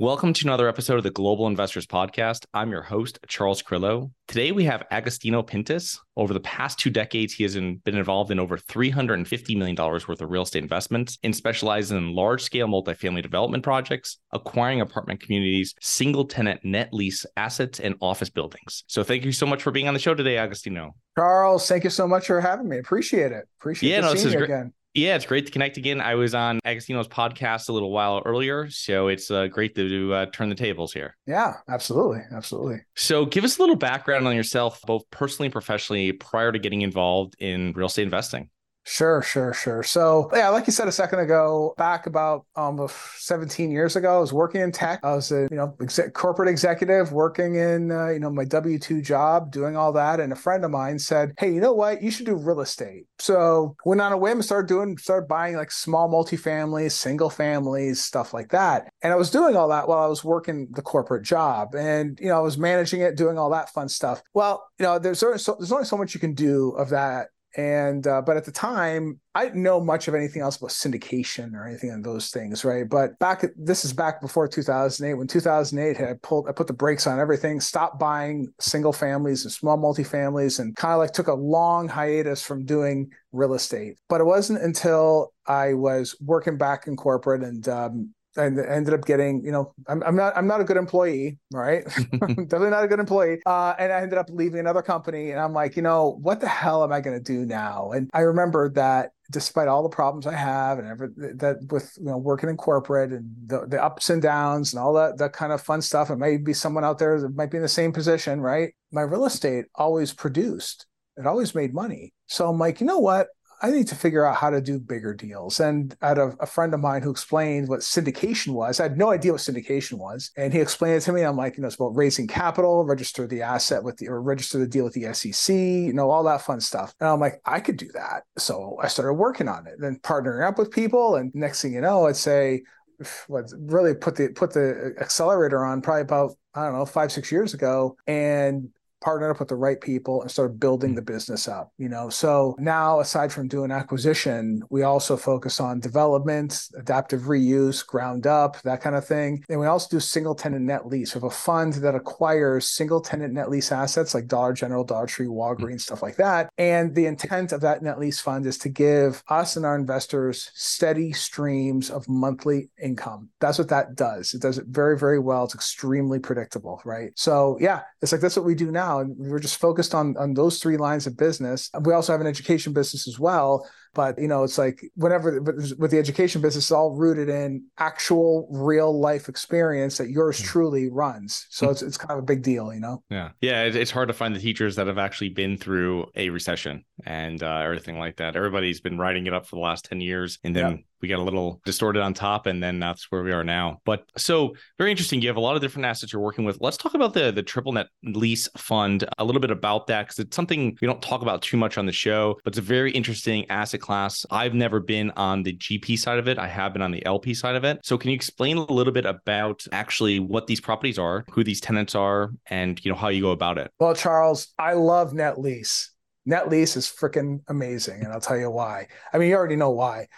Welcome to another episode of the Global Investors Podcast. I'm your host, Charles Carillo. Today we have Agostino Pintus. Over the past two decades, he has been involved in over $350 million worth of real estate investments and specializes in large scale multifamily development projects, acquiring apartment communities, single tenant net lease assets, and office buildings. So thank you so much for being on the show today, Agostino. Charles, thank you so much for having me. Appreciate it. Appreciate yeah, no, seeing you great. again. Yeah, it's great to connect again. I was on Agostino's podcast a little while earlier, so it's uh, great to uh, turn the tables here. Yeah, absolutely, absolutely. So, give us a little background on yourself, both personally and professionally, prior to getting involved in real estate investing. Sure, sure, sure. So, yeah, like you said a second ago, back about um 17 years ago, I was working in tech. I was a you know corporate executive working in uh, you know my W two job, doing all that. And a friend of mine said, "Hey, you know what? You should do real estate." So went on a whim, started doing, started buying like small multifamilies, single families, stuff like that. And I was doing all that while I was working the corporate job, and you know I was managing it, doing all that fun stuff. Well, you know, there's there's only so much you can do of that and uh, but at the time i didn't know much of anything else about syndication or anything of those things right? But back this is back before 2008 when 2008 had pulled i put the brakes on everything stopped buying single families and small multifamilies and kind of like took a long hiatus from doing real estate. But it wasn't until i was working back in corporate and um, and ended up getting, you know, I'm, I'm not I'm not a good employee, right? Definitely not a good employee. Uh, and I ended up leaving another company, and I'm like, you know, what the hell am I going to do now? And I remember that despite all the problems I have and every, that with you know working in corporate and the, the ups and downs and all that that kind of fun stuff, it may be someone out there that might be in the same position, right? My real estate always produced. It always made money. So I'm like, you know what? I need to figure out how to do bigger deals. And I had a, a, friend of mine who explained what syndication was. I had no idea what syndication was. And he explained it to me. I'm like, you know, it's about raising capital, register the asset with the, or register the deal with the SEC, you know, all that fun stuff. And I'm like, I could do that. So I started working on it, then partnering up with people. And next thing you know, I'd say, what really put the put the accelerator on probably about I don't know five six years ago, and partnered up with the right people and started building the mm. business up you know? So now aside from doing acquisition we also focus on development adaptive reuse ground up that kind of thing. And we also do single tenant net lease. We have a fund that acquires single tenant net lease assets like dollar general dollar tree mm. walgreens stuff like that. And the intent of that net lease fund is to give us and our investors steady streams of monthly income. That's what that does. It does it very very well. It's extremely predictable right? So yeah it's like that's what we do now And we were just focused on on those three lines of business. We also have an education business as well. But you know, it's like whenever with the education business, it's all rooted in actual real life experience that yours hmm. truly runs. So hmm. it's it's kind of a big deal, you know. Yeah, yeah. It's hard to find the teachers that have actually been through a recession and uh, everything like that. Everybody's been writing it up for the last ten years, and then we got a little distorted on top and then that's where we are now but so very interesting you have a lot of different assets you're working with let's talk about the the triple net lease fund a little bit about that because it's something we don't talk about too much on the show but it's a very interesting asset class. I've never been on the gp side of it. I have been on the lp side of it. So can you explain a little bit about actually what these properties are who these tenants are and you know how you go about it? Well charles i love net lease. Net lease is freaking amazing and i'll tell you why. I mean you already know why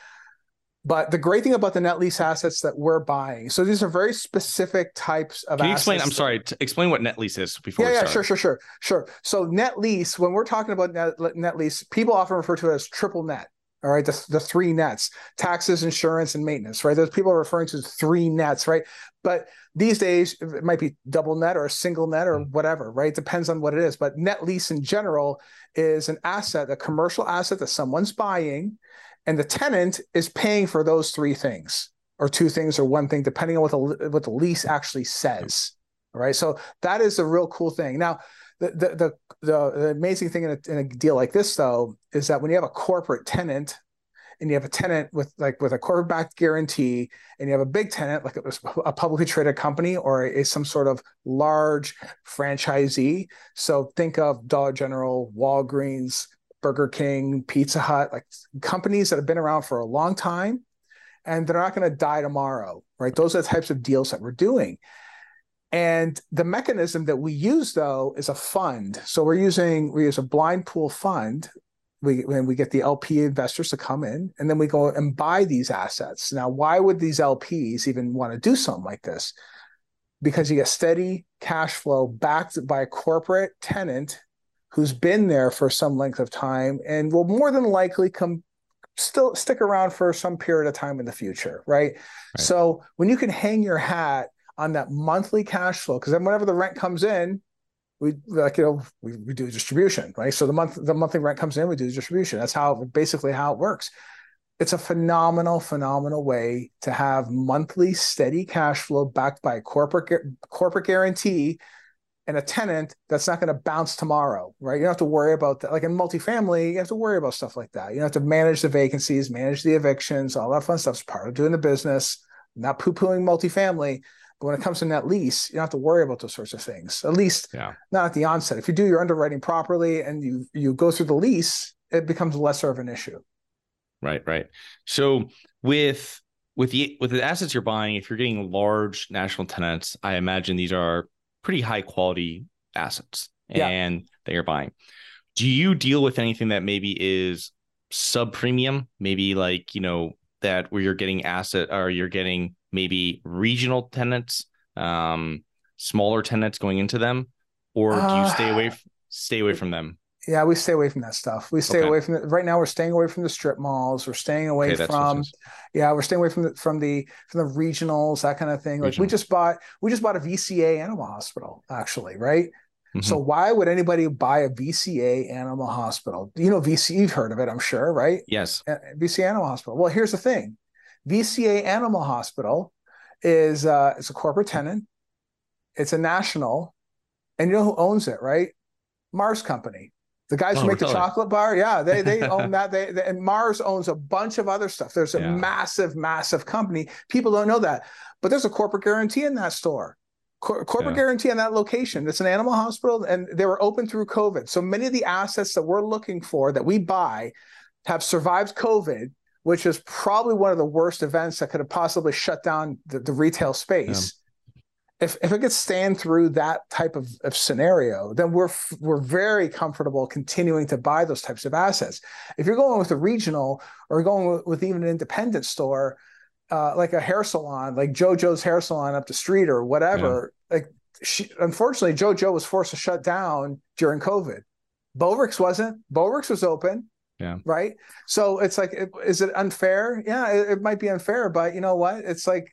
but the great thing about the net lease assets that we're buying, so these are very specific types of. Can you explain? I'm sorry. explain what net lease is before. Yeah, yeah, sure, sure, sure, sure. So net lease, when we're talking about net, net lease, people often refer to it as triple net. All right, the, the three nets: taxes, insurance, and maintenance. Right, those people are referring to three nets. Right, but these days it might be double net or a single net or mm. whatever. Right, depends on what it is. But net lease in general is an asset, a commercial asset that someone's buying and the tenant is paying for those three things or two things or one thing depending on what the what the lease actually says all right? So that is a real cool thing. Now the the the, the, amazing thing in a, in a deal like this though is that when you have a corporate tenant and you have a tenant with like with a corporate backed guarantee and you have a big tenant like a publicly traded company or a, some sort of large franchisee. So think of dollar general walgreens burger king pizza hut like companies that have been around for a long time and they're not going to die tomorrow right those are the types of deals that we're doing and the mechanism that we use though is a fund. So we're using we use a blind pool fund. We when we get the LP investors to come in, and then we go and buy these assets. Now, why would these LPs even want to do something like this? Because you get steady cash flow backed by a corporate tenant who's been there for some length of time and will more than likely come still stick around for some period of time in the future, right? right. So when you can hang your hat on that monthly cash flow because then whenever the rent comes in we like you know we, we do distribution right so the month the monthly rent comes in we do distribution that's how basically how it works it's a phenomenal phenomenal way to have monthly steady cash flow backed by a corporate corporate guarantee and a tenant that's not going to bounce tomorrow, right? You don't have to worry about that. Like in multifamily, you have to worry about stuff like that. You have to manage the vacancies, manage the evictions, all that fun stuff is part of doing the business. not poo pooing multifamily, but when it comes to net lease, you don't have to worry about those sorts of things. At least yeah. not at the onset. If you do your underwriting properly and you you go through the lease, it becomes lesser of an issue. Right, right. So with with the with the assets you're buying, if you're getting large national tenants, I imagine these are pretty high quality assets yeah. and that you're buying. Do you deal with anything that maybe is sub premium? Maybe like, you know, that where you're getting asset or you're getting maybe regional tenants, um, smaller tenants going into them, or do you stay away uh, stay away from them? Yeah, we stay away from that stuff. We stay okay. away from it. Right now, we're staying away from the strip malls. We're staying away okay, from, yeah, we're staying away from the from the from the regionals, that kind of thing. Like we just bought, we just bought a VCA animal hospital, actually, right? Mm-hmm. So why would anybody buy a VCA animal hospital? You know, VC, you've heard of it, I'm sure, right? Yes. VCA animal hospital. Well, here's the thing: VCA Animal Hospital is uh, it's a corporate tenant. It's a national, and you know who owns it, right? Mars Company. The guys oh, who make the chocolate bar, yeah, they they own that. They, they, and Mars owns a bunch of other stuff. There's a yeah. massive, massive company. People don't know that, but there's a corporate guarantee in that store. Cor- corporate yeah. guarantee on that location. It's an animal hospital, and they were open through COVID. So many of the assets that we're looking for that we buy have survived COVID which is probably one of the worst events that could have possibly shut down the, the retail space. If, if it could stand through that type of, of scenario, then we're we're very comfortable continuing to buy those types of assets. If you're going with a regional or going with, with even an independent store, uh, like a hair salon, like JoJo's hair salon up the street or whatever, yeah. like she, unfortunately, JoJo was forced to shut down during COVID. Bovrix wasn't. Bovrix was open. Yeah. Right. So it's like, is it unfair? Yeah, it, it might be unfair, but you know what? It's like,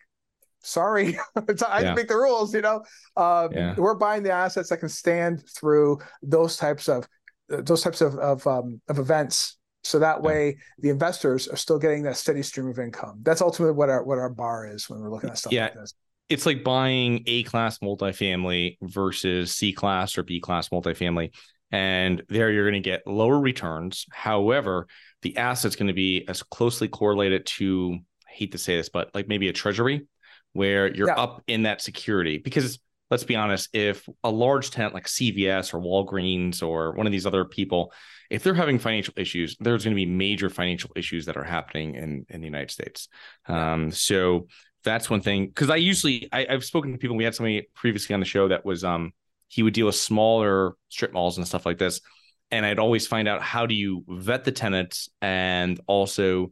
sorry, I yeah. make the rules. You know, um, yeah. we're buying the assets that can stand through those types of those types of of, um, of events. So that way, yeah. the investors are still getting that steady stream of income. That's ultimately what our what our bar is when we're looking at stuff yeah. like this it's like buying A class multifamily versus C class or B class multifamily and there you're going to get lower returns. However, the asset's going to be as closely correlated to, I hate to say this, but like maybe a treasury where you're yeah. up in that security. Because let's be honest, if a large tenant like CVS or Walgreens or one of these other people, if they're having financial issues, there's going to be major financial issues that are happening in, in the United States. Um, so that's one thing. Because I usually I, have spoken to people. We had somebody previously on the show that was um he would deal with smaller strip malls and stuff like this. And I'd always find out how do you vet the tenants and also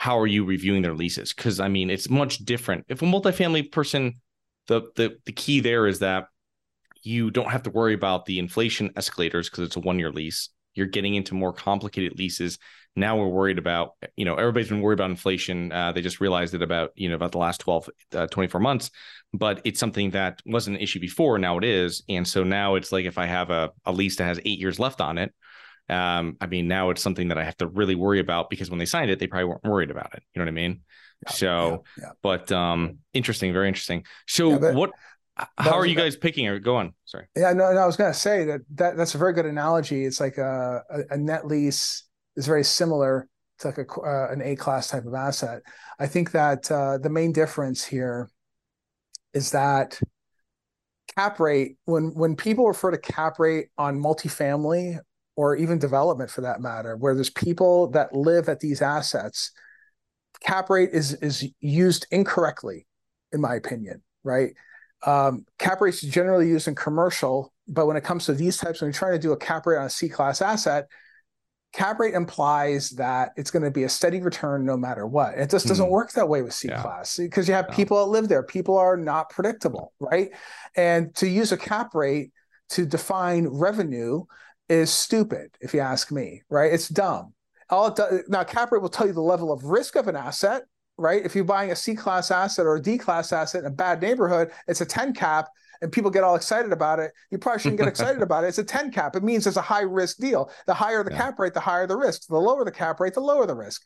how are you reviewing their leases? Because I mean, it's much different. If a multifamily person, the the the key there is that you don't have to worry about the inflation escalators because it's a one year lease. You're getting into more complicated leases now we're worried about, you know, everybody's been worried about inflation. Uh, they just realized it about, you know, about the last 12, uh, 24 months, but it's something that wasn't an issue before. Now it is. And so now it's like if I have a, a lease that has eight years left on it, um, I mean, now it's something that I have to really worry about because when they signed it, they probably weren't worried about it. You know what I mean? Yeah, so, yeah, yeah. but um, interesting, very interesting. So, but, what? How are you guys picking or go on? Sorry. Yeah, no, no. I was going to say that, that that's a very good analogy. It's like a, a, a net lease is very similar to like a, uh, an A class type of asset. I think that uh, the main difference here is that cap rate when when people refer to cap rate on multifamily or even development for that matter, where there's people that live at these assets, cap rate is is used incorrectly, in my opinion. Right? Um, cap rates are generally used in commercial, but when it comes to these types, when you're trying to do a cap rate on a C class asset, cap rate implies that it's going to be a steady return no matter what. It just doesn't mm. work that way with C yeah. class because you have no. people that live there. People are not predictable, right? And to use a cap rate to define revenue is stupid, if you ask me, right? It's dumb. All it does, now cap rate will tell you the level of risk of an asset, right? If you're buying a C class asset or a D class asset in a bad neighborhood, it's a 10 cap and people get all excited about it, you probably shouldn't get excited about it. It's a 10 cap. It means it's a high risk deal. The higher the yeah. cap rate, the higher the risk. The lower the cap rate, the lower the risk.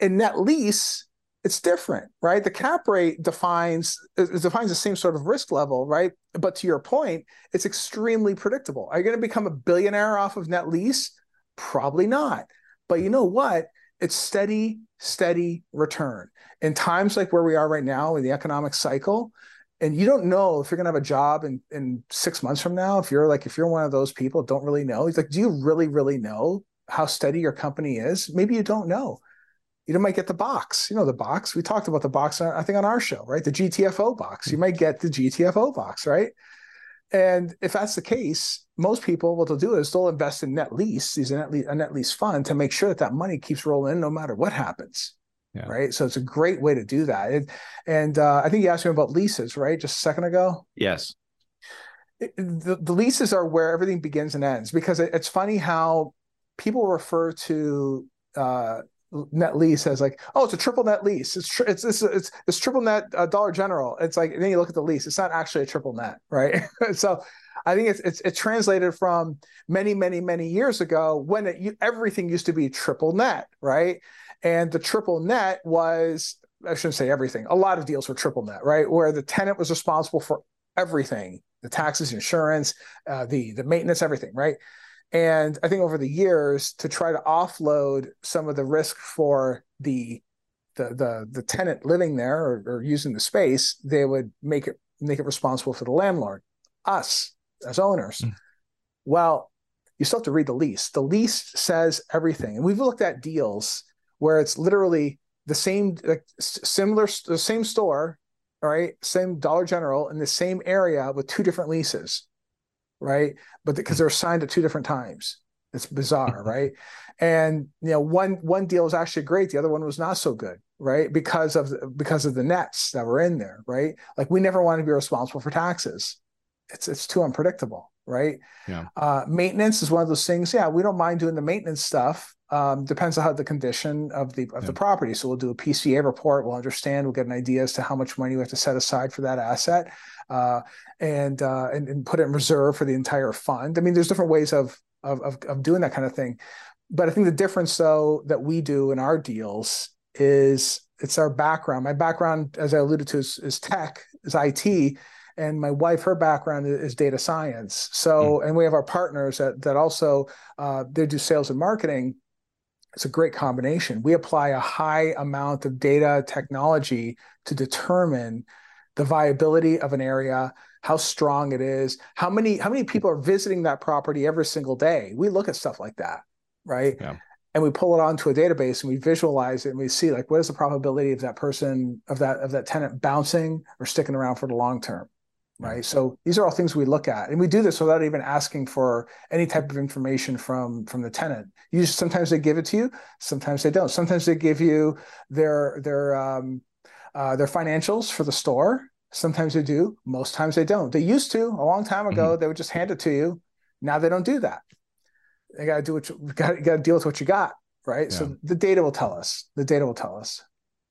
In net lease, it's different, right? The cap rate defines defines the same sort of risk level, right? But to your point, it's extremely predictable. Are you going to become a billionaire off of net lease? Probably not. But you know what? It's steady, steady return. In times like where we are right now in the economic cycle, and you don't know if you're going to have a job in, in six months from now if you're like if you're one of those people don't really know he's like do you really really know how steady your company is maybe you don't know you might get the box you know the box we talked about the box i think on our show right the gtfo box you might get the gtfo box right and if that's the case most people what they'll do is they'll invest in net lease these net lease, a net lease fund to make sure that that money keeps rolling in no matter what happens yeah. Right. So it's a great way to do that. It, and uh, I think you asked me about leases, right? Just a second ago. Yes. It, the, the leases are where everything begins and ends because it, it's funny how people refer to uh, net lease as like, oh, it's a triple net lease. It's tri- it's, it's it's it's triple net uh, Dollar General. It's like then you look at the lease. It's not actually a triple net, right? so I think it's, it's it's translated from many many many years ago when it, everything used to be triple net, right? And the triple net was, I shouldn't say everything, a lot of deals were triple net, right? Where the tenant was responsible for everything the taxes, insurance, uh, the, the maintenance, everything, right? And I think over the years, to try to offload some of the risk for the the the, the tenant living there or, or using the space, they would make it make it responsible for the landlord, us as owners. Mm. Well, you still have to read the lease. The lease says everything, and we've looked at deals where it's literally the same like similar the same store right same dollar general in the same area with two different leases right? But because they're signed at two different times. It's bizarre right? And you know one one deal was actually great. The other one was not so good right? Because of because of the nets that were in there right? Like we never want to be responsible for taxes. It's it's too unpredictable right? Yeah. Uh, maintenance is one of those things. Yeah we don't mind doing the maintenance stuff um, depends on how the condition of the of yeah. the property. So we'll do a PCA report. We'll understand. We'll get an idea as to how much money we have to set aside for that asset, uh, and, uh, and, and put it in reserve for the entire fund. I mean, there's different ways of, of of of doing that kind of thing. But I think the difference, though, that we do in our deals is it's our background. My background, as I alluded to, is, is tech, is IT and my wife her background is data science so mm. and we have our partners that that also uh, they do sales and marketing it's a great combination. We apply a high amount of data technology to determine the viability of an area, how strong it is, how many how many people are visiting that property every single day. We look at stuff like that, right? Yeah. And we pull it onto a database and we visualize it and we see like what is the probability of that person of that of that tenant bouncing or sticking around for the long term right? So these are all things we look at and we do this without even asking for any type of information from from the tenant. You sometimes they give it to you sometimes they don't. Sometimes they give you their their um uh, their financials for the store. Sometimes they do most times they don't. They used to a long time ago mm-hmm. they would just hand it to you. Now they don't do that. They got to do what you got to deal with what you got right? Yeah. so the data will tell us. The data will tell us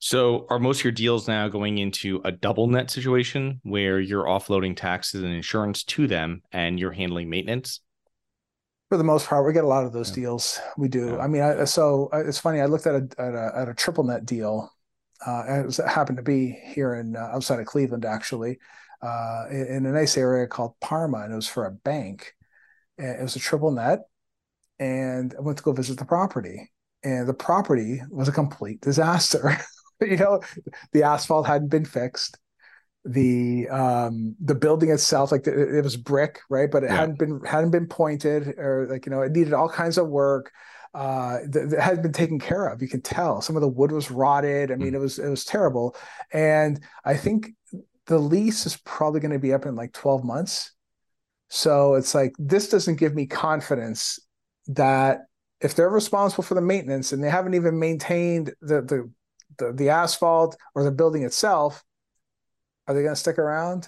so, are most of your deals now going into a double net situation where you're offloading taxes and insurance to them and you're handling maintenance? For the most part, we get a lot of those yeah. deals. We do. Yeah. I mean, I, so it's funny. I looked at a at a, at a triple net deal. Uh, it, was, it, happened to be here in uh, outside of Cleveland, actually, uh, in, in, a nice area called Parma, and it was for a bank. And it was a triple net, and I went to go visit the property and the property was a complete disaster. you know, the asphalt hadn't been fixed. The um the building itself, like the, it was brick, right? But it yeah. hadn't been hadn't been pointed, or like you know, it needed all kinds of work. Uh, that had been taken care of. You can tell some of the wood was rotted. I mean, mm. it was it was terrible. And I think the lease is probably going to be up in like 12 months. So it's like this doesn't give me confidence that if they're responsible for the maintenance and they haven't even maintained the the the, the asphalt or the building itself, are they going to stick around?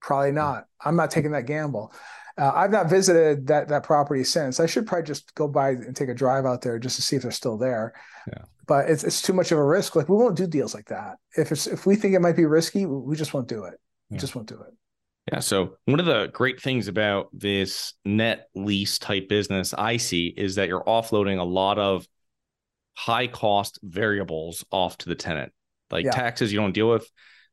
Probably hmm. not. I'm not taking that gamble. Uh, I've not visited that that property since. I should probably just go by and take a drive out there just to see if they're still there. Yeah. But it's it's too much of a risk. Like we won't do deals like that. If it's if we think it might be risky, we just won't do it. We yeah. just won't do it. Yeah. So one of the great things about this net lease type business I see is that you're offloading a lot of high cost variables off to the tenant, like yeah. taxes you don't deal with,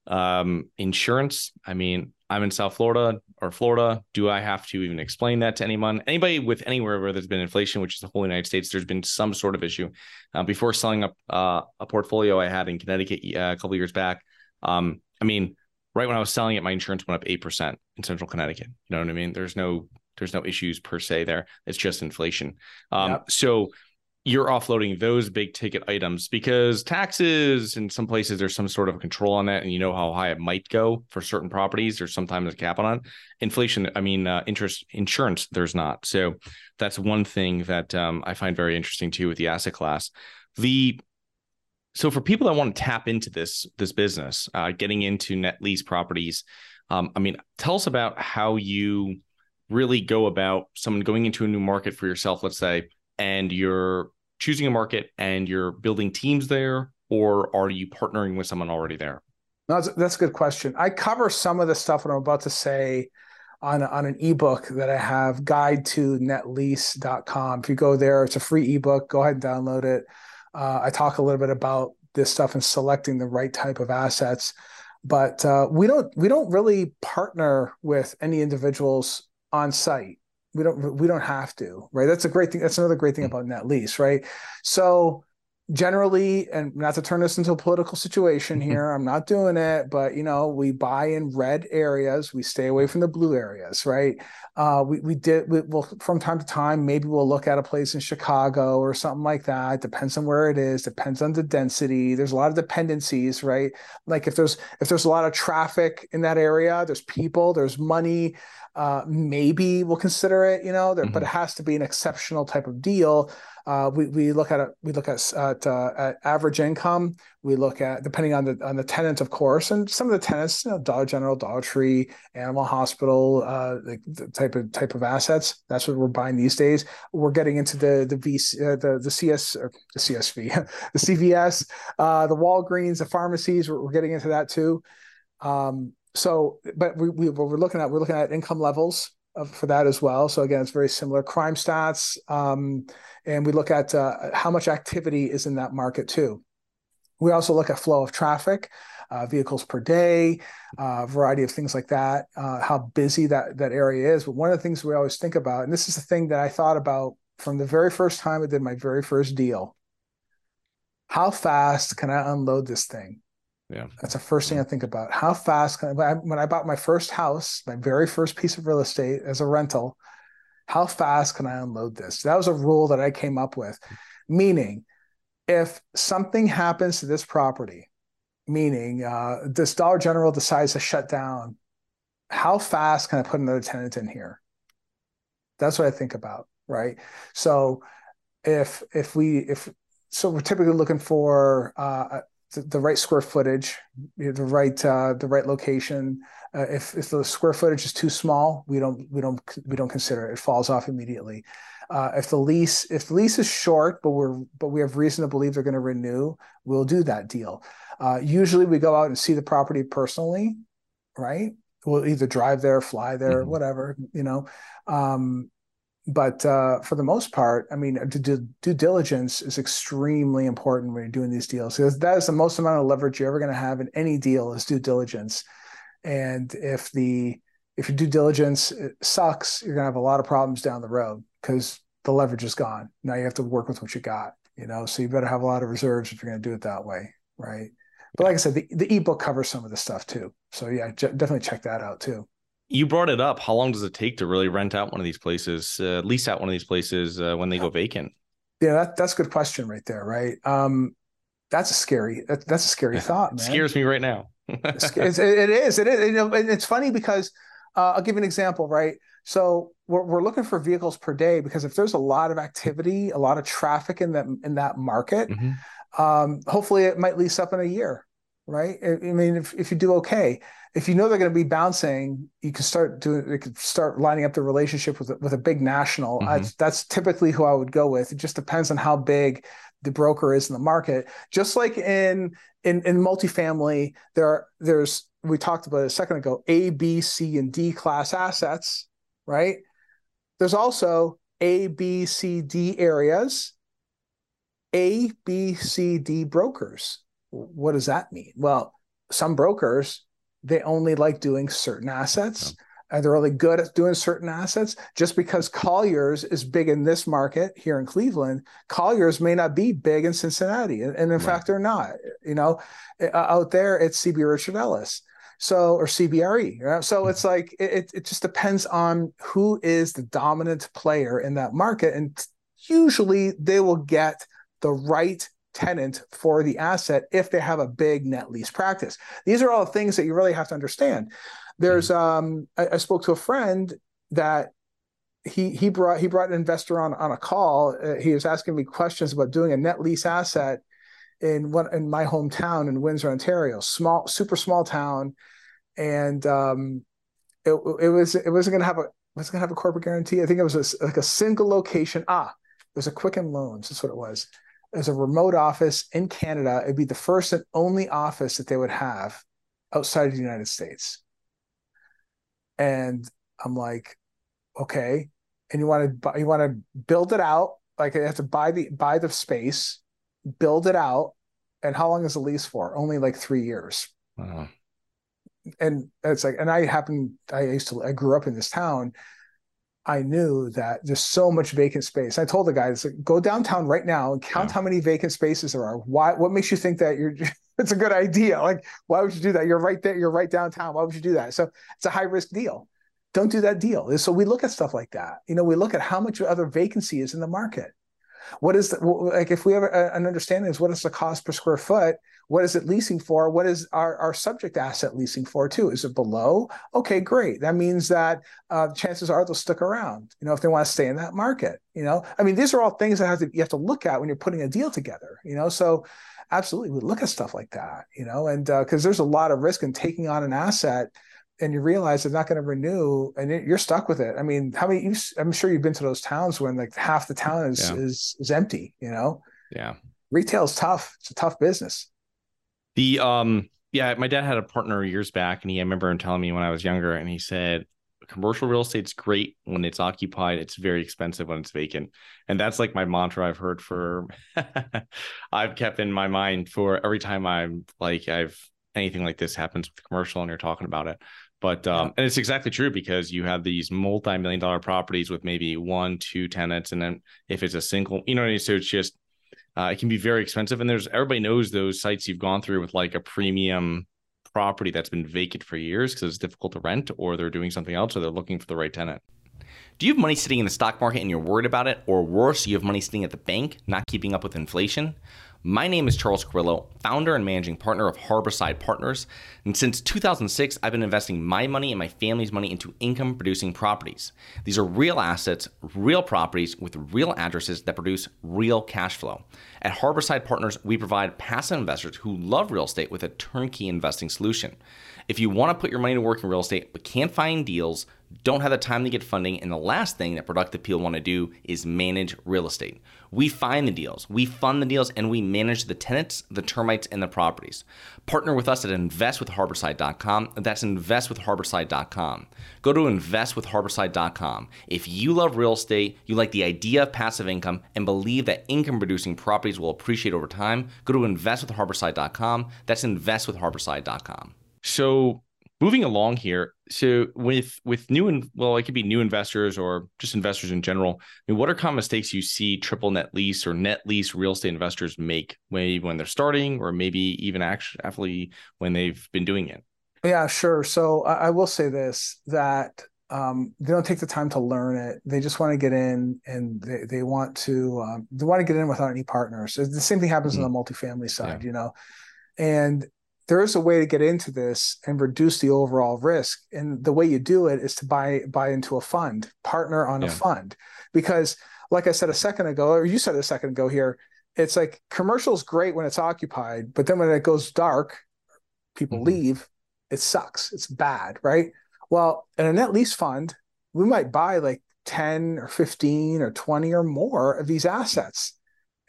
um, insurance. I mean, I'm in South Florida or Florida. Do I have to even explain that to anyone? Anybody with anywhere where there's been inflation, which is the whole United States, there's been some sort of issue. Uh, before selling up uh, a portfolio I had in Connecticut uh, a couple years back, um, I mean, right when I was selling it, my insurance went up eight percent in Central Connecticut. You know what I mean? There's no there's no issues per se there. It's just inflation. Um, yep. So you're offloading those big ticket items because taxes in some places there's some sort of control on that and you know how high it might go for certain properties there's sometimes a cap on. It inflation i mean uh, interest insurance there's not. So that's one thing that um, i find very interesting too with the asset class. The so for people that want to tap into this this business, uh, getting into net lease properties, um, I mean, tell us about how you really go about someone going into a new market for yourself, let's say, and you're choosing a market and you're building teams there, or are you partnering with someone already there? No, that's, that's a good question. I cover some of the stuff that I'm about to say on, on an ebook that I have, guide to netlease.com. If you go there, it's a free ebook. Go ahead and download it. Uh, I talk a little bit about this stuff and selecting the right type of assets, but uh, we don't we don't really partner with any individuals on site. We don't we don't have to, right? That's a great thing. That's another great thing mm. about net lease, right? So generally and not to turn this into a political situation mm-hmm. here i'm not doing it but you know we buy in red areas we stay away from the blue areas right? Uh, we, we did we will from time to time maybe we'll look at a place in chicago or something like that. Depends on where it is depends on the density. There's a lot of dependencies right? Like if there's if there's a lot of traffic in that area there's people there's money uh, maybe we'll consider it you know there, mm-hmm. but it has to be an exceptional type of deal uh, we, we look at we look at at, uh, at, average income. We look at depending on the on the tenant, of course, and some of the tenants, you know, Dollar General, Dollar Tree, Animal Hospital, uh, the, the, type of type of assets. That's what we're buying these days. We're getting into the the VC, uh, the the CS the CSV, the CVS, uh, the Walgreens, the pharmacies. We're, we're getting into that too. Um, so, but we, we what we're looking at we're looking at income levels for that as well. So again, it's very similar crime stats, um, and we look at uh, how much activity is in that market too. We also look at flow of traffic, uh, vehicles per day, a uh, variety of things like that, uh, how busy that that area is. But one of the things we always think about, and this is the thing that I thought about from the very first time I did my very first deal. How fast can I unload this thing? Yeah. That's the first thing I think about. How fast can I, when I bought my first house, my very first piece of real estate as a rental, how fast can I unload this? That was a rule that I came up with. Meaning, if something happens to this property, meaning uh, this Dollar General decides to shut down, how fast can I put another tenant in here? That's what I think about, right? So if if we if so we're typically looking for uh, the, the right square footage, the right uh, the right location. Uh, if if the square footage is too small, we don't we don't we don't consider it. It falls off immediately. Uh, if the lease if the lease is short, but we're but we have reason to believe they're going to renew, we'll do that deal. Uh, usually, we go out and see the property personally, right? We'll either drive there, fly there, mm-hmm. whatever you know. Um, but uh, for the most part, I mean, due, due diligence is extremely important when you're doing these deals. Because that is the most amount of leverage you're ever going to have in any deal is due diligence. And if the if your due diligence sucks, you're going to have a lot of problems down the road because the leverage is gone. Now you have to work with what you got. you know, so you better have a lot of reserves if you're going to do it that way, right? But like I said, the, the ebook covers some of the stuff too. So yeah, j- definitely check that out too. You brought it up. How long does it take to really rent out one of these places, uh, lease out one of these places uh, when they go vacant? Yeah, that, that's a good question right there, right? Um, that's a scary. That, that's a scary thought, man. scares me right now. it's, it's, it is. It is. You know, it's funny because uh, I'll give you an example, right? So we're, we're looking for vehicles per day because if there's a lot of activity, a lot of traffic in that in that market, mm-hmm. um, hopefully it might lease up in a year, right? I, I mean, if, if you do okay, if you know they're going to be bouncing, you can start doing. You can start lining up the relationship with with a big national. Mm-hmm. that's typically who I would go with. It just depends on how big the broker is in the market. Just like in in in multifamily, there are, there's we talked about it a second ago. A, B, C, and D class assets, right? There's also A, B, C, D areas. A, B, C, D brokers. What does that mean? Well, some brokers they only like doing certain assets. Yeah. They're really good at doing certain assets. Just because Colliers is big in this market here in Cleveland, Colliers may not be big in Cincinnati, and, in right. fact, they're not. You know, out there it's CB Richard Ellis, so or CBRE. Right? So mm-hmm. it's like it, it just depends on who is the dominant player in that market, and usually they will get the right tenant for the asset if they have a big net lease practice. These are all things that you really have to understand. There's mm-hmm. um I, I spoke to a friend that he he brought he brought an investor on on a call. Uh, he was asking me questions about doing a net lease asset in one in my hometown in Windsor, Ontario, small super small town, and um, it it was it wasn't going to have a was going to have a corporate guarantee. I think it was a, like a single location. Ah, it was a Quicken Loans. That's what it was as a remote office in Canada. It'd be the first and only office that they would have outside of the United States. And I'm like, okay. And you want to you want to build it out, like you have to buy the buy the space, build it out. And how long is the lease for? Only like three years. Wow. And it's like, and I happen, I used to, I grew up in this town I knew that there's so much vacant space. I told the guys, go downtown right now and count yeah. how many vacant spaces there are. Why? What makes you think that you're? it's a good idea. Like, why would you do that? You're right there. You're right downtown. Why would you do that? So it's a high risk deal. Don't do that deal. So we look at stuff like that. You know, we look at how much other vacancy is in the market. What is the, like if we have a, an understanding is what is the cost per square foot? What is it leasing for? What is our, our subject asset leasing for too? Is it below? Okay, great. That means that uh, chances are they'll stick around. You know, if they want to stay in that market. You know, I mean, these are all things that have to you have to look at when you're putting a deal together. You know, so absolutely we look at stuff like that. You know, and because uh, there's a lot of risk in taking on an asset and you realize they're not going to renew and you're stuck with it. I mean, how many, I'm sure you've been to those towns when like half the town is, yeah. is, is empty, you know? Yeah. Retail is tough. It's a tough business. The, um, yeah, my dad had a partner years back and he, I remember him telling me when I was younger and he said, commercial real estate's great when it's occupied. It's very expensive when it's vacant. And that's like my mantra I've heard for, I've kept in my mind for every time I'm like, I've, anything like this happens with commercial and you're talking about it but um, yeah. and it's exactly true because you have these multi-million dollar properties with maybe one, two tenants, and then if it's a single, you know, what I mean? so it's just uh, it can be very expensive. And there's everybody knows those sites you've gone through with like a premium property that's been vacant for years because it's difficult to rent, or they're doing something else, or they're looking for the right tenant. Do you have money sitting in the stock market and you're worried about it? Or worse, you have money sitting at the bank, not keeping up with inflation? My name is Charles Carillo, founder and managing partner of Harborside Partners. And since 2006, I've been investing my money and my family's money into income producing properties. These are real assets, real properties with real addresses that produce real cash flow. At Harborside Partners, we provide passive investors who love real estate with a turnkey investing solution. If you want to put your money to work in real estate but can't find deals, don't have the time to get funding, and the last thing that productive people want to do is manage real estate. We find the deals, we fund the deals, and we manage the tenants, the termites, and the properties. Partner with us at investwithharborside.com. That's investwithharborside.com. Go to investwithharborside.com. If you love real estate, you like the idea of passive income, and believe that income producing properties will appreciate over time, go to investwithharborside.com. That's investwithharborside.com. So moving along here so with with new and well it could be new investors or just investors in general I mean, what are common mistakes you see triple net lease or net lease real estate investors make maybe when they're starting or maybe even actually when they've been doing it yeah sure so i, I will say this that um, they don't take the time to learn it. They just want to get in and they, they want to um, they want to get in without any partners. The same thing happens mm-hmm. on the multifamily side, yeah. you know. And there is a way to get into this and reduce the overall risk. And the way you do it is to buy buy into a fund, partner on yeah. a fund. Because like I said a second ago, or you said a second ago here, it's like commercial is great when it's occupied, but then when it goes dark, people mm-hmm. leave, it sucks. It's bad, right? Well, in a net lease fund, we might buy like 10 or 15 or 20 or more of these assets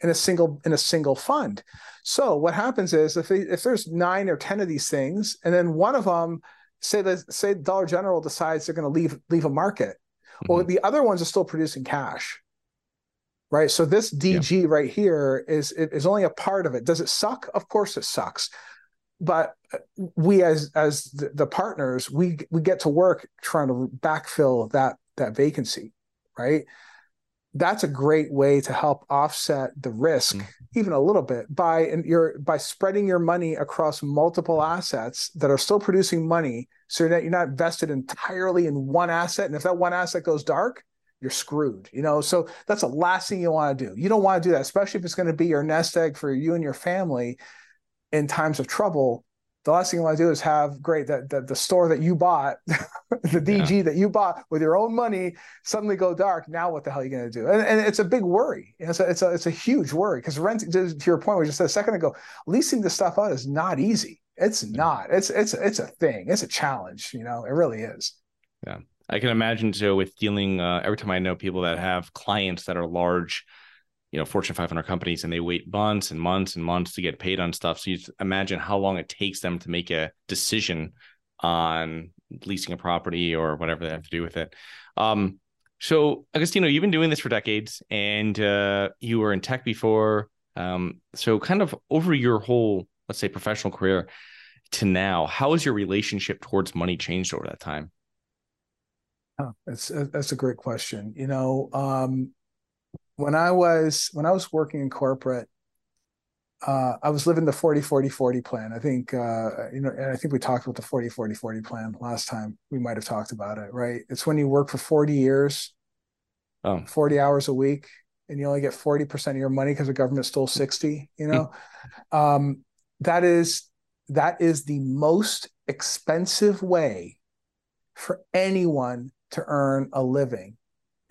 in a single in a single fund. So what happens is if if there's nine or 10 of these things and then one of them say the say Dollar General decides they're going to leave leave a market, mm-hmm. well the other ones are still producing cash. Right? So this DG yeah. right here is is only a part of it. Does it suck? Of course it sucks but we as as the, partners we we get to work trying to backfill that that vacancy right that's a great way to help offset the risk mm. even a little bit by and you're by spreading your money across multiple assets that are still producing money so that you're not invested entirely in one asset and if that one asset goes dark you're screwed you know? So that's the last thing you want to do. You don't want to do that especially if it's going to be your nest egg for you and your family in times of trouble, the last thing you want to do is have great that, that the store that you bought, the DG yeah. that you bought with your own money suddenly go dark. Now what the hell are you going to do? And, and it's a big worry. It's a, it's a, it's a huge worry because rent to, to your point, we just said a second ago, leasing this stuff out is not easy. It's not. It's it's it's a thing. It's a challenge. You know, it really is. Yeah, I can imagine. So with dealing, uh, every time I know people that have clients that are large you know Fortune 500 companies and they wait months and months and months to get paid on stuff. So you imagine how long it takes them to make a decision on leasing a property or whatever they have to do with it. Um, so Agostino, you've been doing this for decades, and uh, you were in tech before. Um, so kind of over your whole, let's say, professional career to now, how has your relationship towards money changed over that time? That's that's a great question. You know, um, when I was when I was working in corporate, uh, I was living the 40 40 40 plan. I think uh, you know, and I think we talked about the 40 40 40 plan last time. We might have talked about it, right? It's when you work for 40 years, oh. 40 hours a week, and you only get 40% of your money because the government stole 60, you know. um, that is that is the most expensive way for anyone to earn a living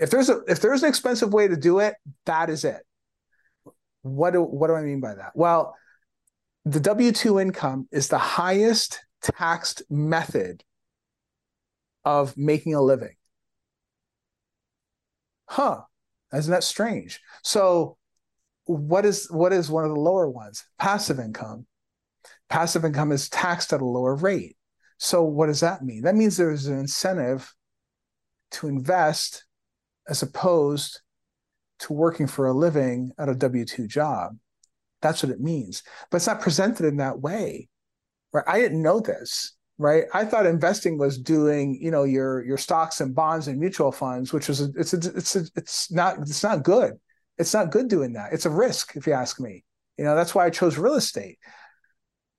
if there's a if there's an expensive way to do it, that is it. What do what do I mean by that? Well, the W two income is the highest taxed method of making a living. Huh? Isn't that strange? So, what is what is one of the lower ones? Passive income. Passive income is taxed at a lower rate. So, what does that mean? That means there's an incentive to invest as opposed to working for a living at a W 2 job. That's what it means. But it's not presented in that way. Right. I didn't know this. Right. I thought investing was doing, you know, your your stocks and bonds and mutual funds, which was a, it's a, it's a, it's not it's not good. It's not good doing that. It's a risk, if you ask me. You know, that's why I chose real estate.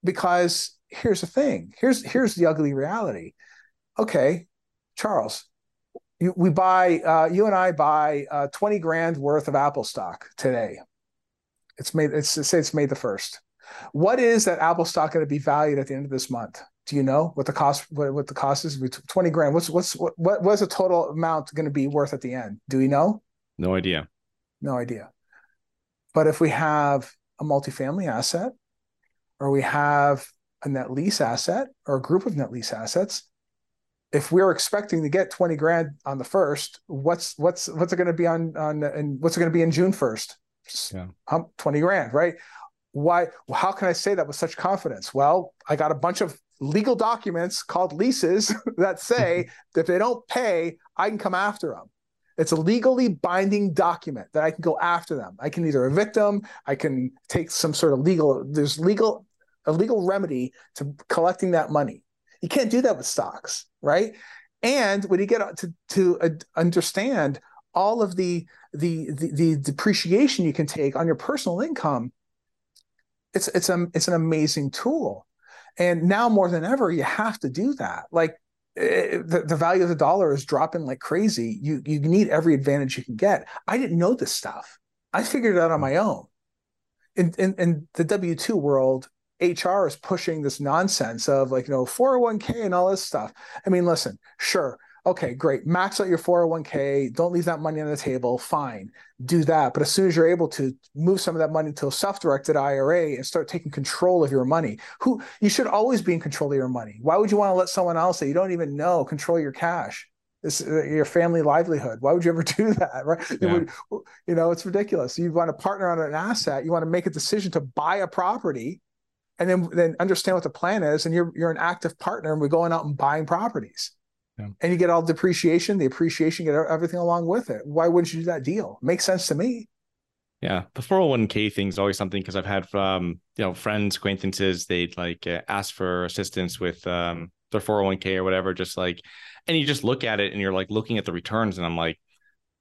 Because here's the thing. Here's here's the ugly reality. Okay, Charles, you, we buy uh, you and I buy uh, twenty grand worth of Apple stock today. It's made. It's say it's made the first. What is that Apple stock going to be valued at the end of this month? Do you know what the cost? What, what the cost is? Twenty grand. What's what's what what's the total amount going to be worth at the end? Do we know? No idea. No idea. But if we have a multifamily asset, or we have a net lease asset, or a group of net lease assets, if we're expecting to get 20 grand on the first, what's what's what's it going to be on on and what's it going to be in June 1st? Yeah. Um, 20 grand, right? Why how can I say that with such confidence? Well, I got a bunch of legal documents called leases that say that if they don't pay, I can come after them. It's a legally binding document that I can go after them. I can either evict them, I can take some sort of legal, there's legal, a legal remedy to collecting that money You can't do that with stocks, right? And when you get to to uh, understand all of the, the the the depreciation you can take on your personal income, it's it's a it's an amazing tool. And now more than ever, you have to do that. Like it, eh, the, the value of the dollar is dropping like crazy. You you need every advantage you can get. I didn't know this stuff. I figured it out on my own. In in, in the W two world, HR is pushing this nonsense of like, you know, 401k and all this stuff. I mean, listen, sure. Okay, great. Max out your 401k. Don't leave that money on the table. Fine. Do that. But as soon as you're able to move some of that money to a self-directed IRA and start taking control of your money, who you should always be in control of your money. Why would you want to let someone else that you don't even know control your cash? This uh, your family livelihood. Why would you ever do that? Right? Yeah. You, would, you know, it's ridiculous. You want to partner on an asset. You want to make a decision to buy a property and then then understand what the plan is and you're you're an active partner and we're going out and buying properties. Yeah. and you get all depreciation the appreciation get everything along with it. Why wouldn't you do that deal? Makes sense to me. Yeah the 401k thing is always something because i've had um you know friends acquaintances they'd like uh, ask for assistance with um their 401k or whatever just like and you just look at it and you're like looking at the returns and i'm like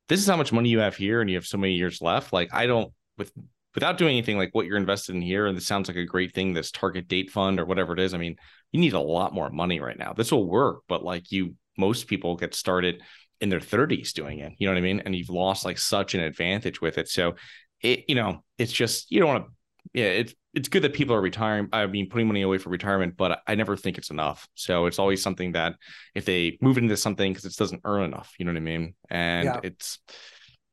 this is how much money you have here and you have so many years left. Like i don't with without doing anything like what you're invested in here, and this sounds like a great thing, this target date fund or whatever it is. I mean, you need a lot more money right now. This will work, but like you, most people get started in their 30s doing it. You know what I mean? And you've lost like such an advantage with it. So it, you know, it's just you don't want to. Yeah, it's it's good that people are retiring. I mean, putting money away for retirement, but I never think it's enough. So it's always something that if they move into something because it doesn't earn enough, you know what I mean? And yeah. it's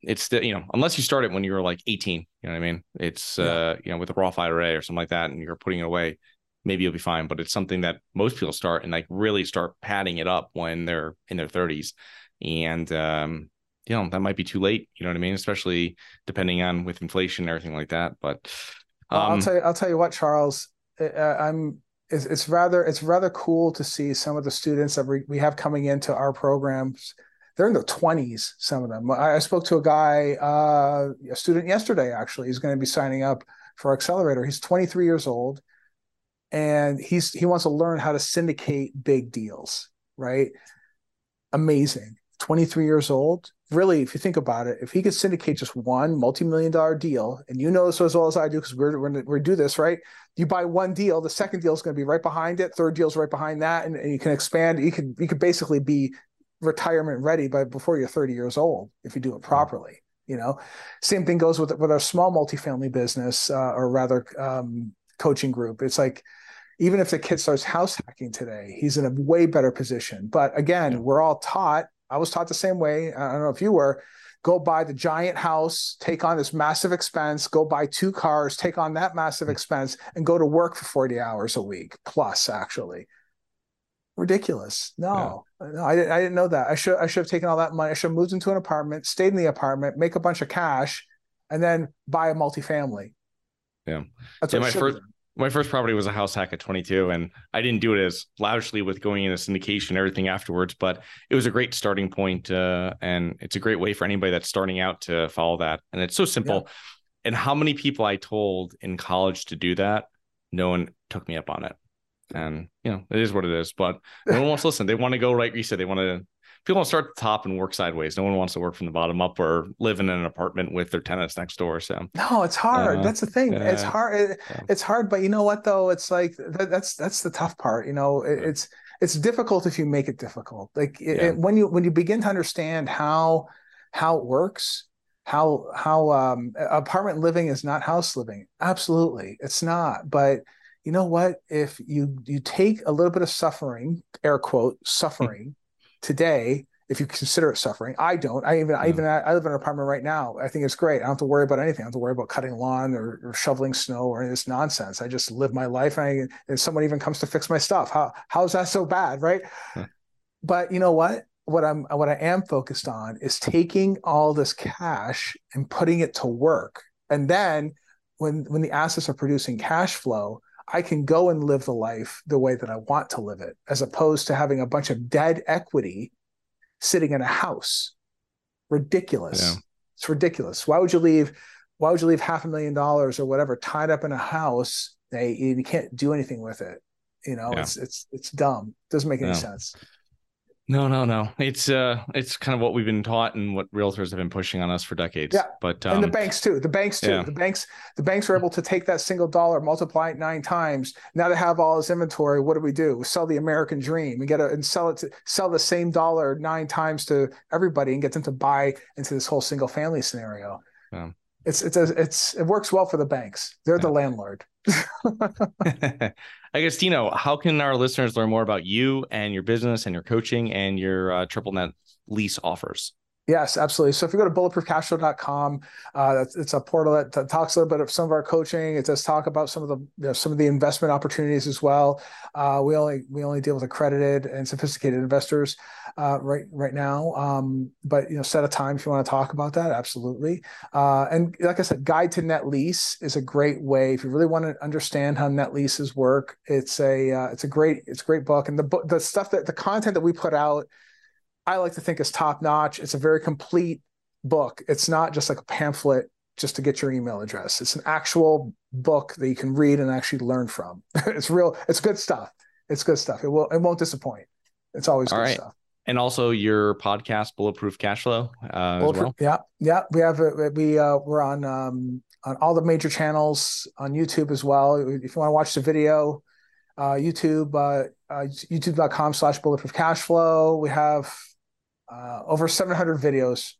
it's still you know unless you start it when you were like 18 you know what i mean? It's yeah. uh you know with a roth ira or something like that and you're putting it away maybe you'll be fine but it's something that most people start and like really start padding it up when they're in their 30s and um you know that might be too late you know what i mean? Especially depending on with inflation and everything like that but um, i'll tell you i'll tell you what charles uh, i'm it's, it's rather it's rather cool to see some of the students that we, we have coming into our programs they're in their 20s some of them. I, I spoke to a guy uh, a student yesterday actually. He's going to be signing up for accelerator. He's 23 years old and he's he wants to learn how to syndicate big deals right? Amazing. 23 years old. Really if you think about it if he could syndicate just one multi-million dollar deal and you know this as well as i do because we're, we're we do this right? You buy one deal the second deal is going to be right behind it third deal is right behind that and, and you can expand. You can you could basically be retirement ready by before you're 30 years old if you do it properly you know? Same thing goes with with our small multifamily business uh, or rather um, coaching group. It's like even if the kid starts house hacking today he's in a way better position. But again yeah. we're all taught i was taught the same way i don't know if you were go buy the giant house take on this massive expense go buy two cars take on that massive mm. expense and go to work for 40 hours a week plus actually ridiculous. No, yeah. no, I didn't. I didn't know that. I should. I should have taken all that money. I should have moved into an apartment, stayed in the apartment, make a bunch of cash, and then buy a multifamily. Yeah, that's yeah. My first. My first property was a house hack at 22, and I didn't do it as lavishly with going into syndication and everything afterwards, but it was a great starting point, uh, and it's a great way for anybody that's starting out to follow that. And it's so simple. Yeah. And how many people I told in college to do that, no one took me up on it and you know it is what it is. But no one wants to listen. They want to go right. You said they want to. People want to start at the top and work sideways. No one wants to work from the bottom up or live in an apartment with their tenants next door. So no, it's hard. Uh, that's the thing. Yeah, it's hard. It, yeah. It's hard. But you know what though? It's like that, that's that's the tough part. You know, it, it's it's difficult if you make it difficult. Like it, yeah. when you when you begin to understand how how it works how how um, apartment living is not house living absolutely it's not but you know what? If you you take a little bit of suffering air quote suffering today if you consider it suffering i don't. I even i even i live in an apartment right now. I think it's great. I don't have to worry about anything. I don't have to worry about cutting lawn or, or shoveling snow or any of this nonsense. I just live my life and, I, and someone even comes to fix my stuff. How how's that so bad right? But you know what? What i'm what i am focused on is taking all this cash and putting it to work. And then when when the assets are producing cash flow I can go and live the life the way that I want to live it, as opposed to having a bunch of dead equity sitting in a house. Ridiculous. Yeah. It's ridiculous. Why would you leave? Why would you leave half a million dollars or whatever tied up in a house that you can't do anything with it? You know, yeah. it's it's it's dumb. Doesn't make any sense. No, no, no. It's uh, it's kind of what we've been taught and what realtors have been pushing on us for decades. Yeah, but um, and the um, banks too. The banks too. Yeah. The banks, the banks are able to take that single dollar, multiply it nine times. Now they have all this inventory. What do we do? We sell the American dream and get a, and sell it to sell the same dollar nine times to everybody and get them to buy into this whole single family scenario. Yeah. It's it's a, it's it works well for the banks. They're yeah. the landlord. Agostino, how can our listeners learn more about you and your business and your coaching and your uh, triple net lease offers? Yes, absolutely. So if you go to bulletproofcashflow.com, uh, it's a portal that, that, talks a little bit of some of our coaching. It does talk about some of the you know, some of the investment opportunities as well. Uh, we only we only deal with accredited and sophisticated investors uh, right right now. Um, but you know, set a time if you want to talk about that. Absolutely. Uh, and like I said, Guide to Net Lease is a great way if you really want to understand how net leases work. It's a uh, it's a great it's a great book, and the the stuff that the content that we put out I like to think is top notch. It's a very complete book. It's not just like a pamphlet just to get your email address. It's an actual book that you can read and actually learn from. it's real. It's good stuff. It's good stuff. It will. It won't disappoint. It's always All good right. stuff. And also your podcast, Bulletproof Cashflow, uh, Bulletproof, well. Yeah, yeah. We have we uh, we're on um, on all the major channels on YouTube as well. If you want to watch the video, uh, YouTube, uh, uh, youtube.com slash bulletproof cashflow. We have uh, over 700 videos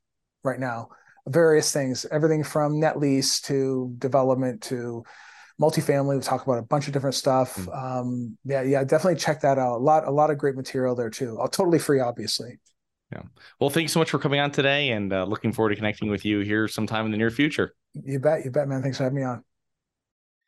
right now, various things, everything from net lease to development to multifamily. We talk about a bunch of different stuff. Mm-hmm. Um, yeah, yeah, definitely check that out. A lot, a lot of great material there too. Uh, totally free, obviously. Yeah. Well, thanks so much for coming on today, and uh, looking forward to connecting with you here sometime in the near future. You bet. You bet, man. Thanks for having me on.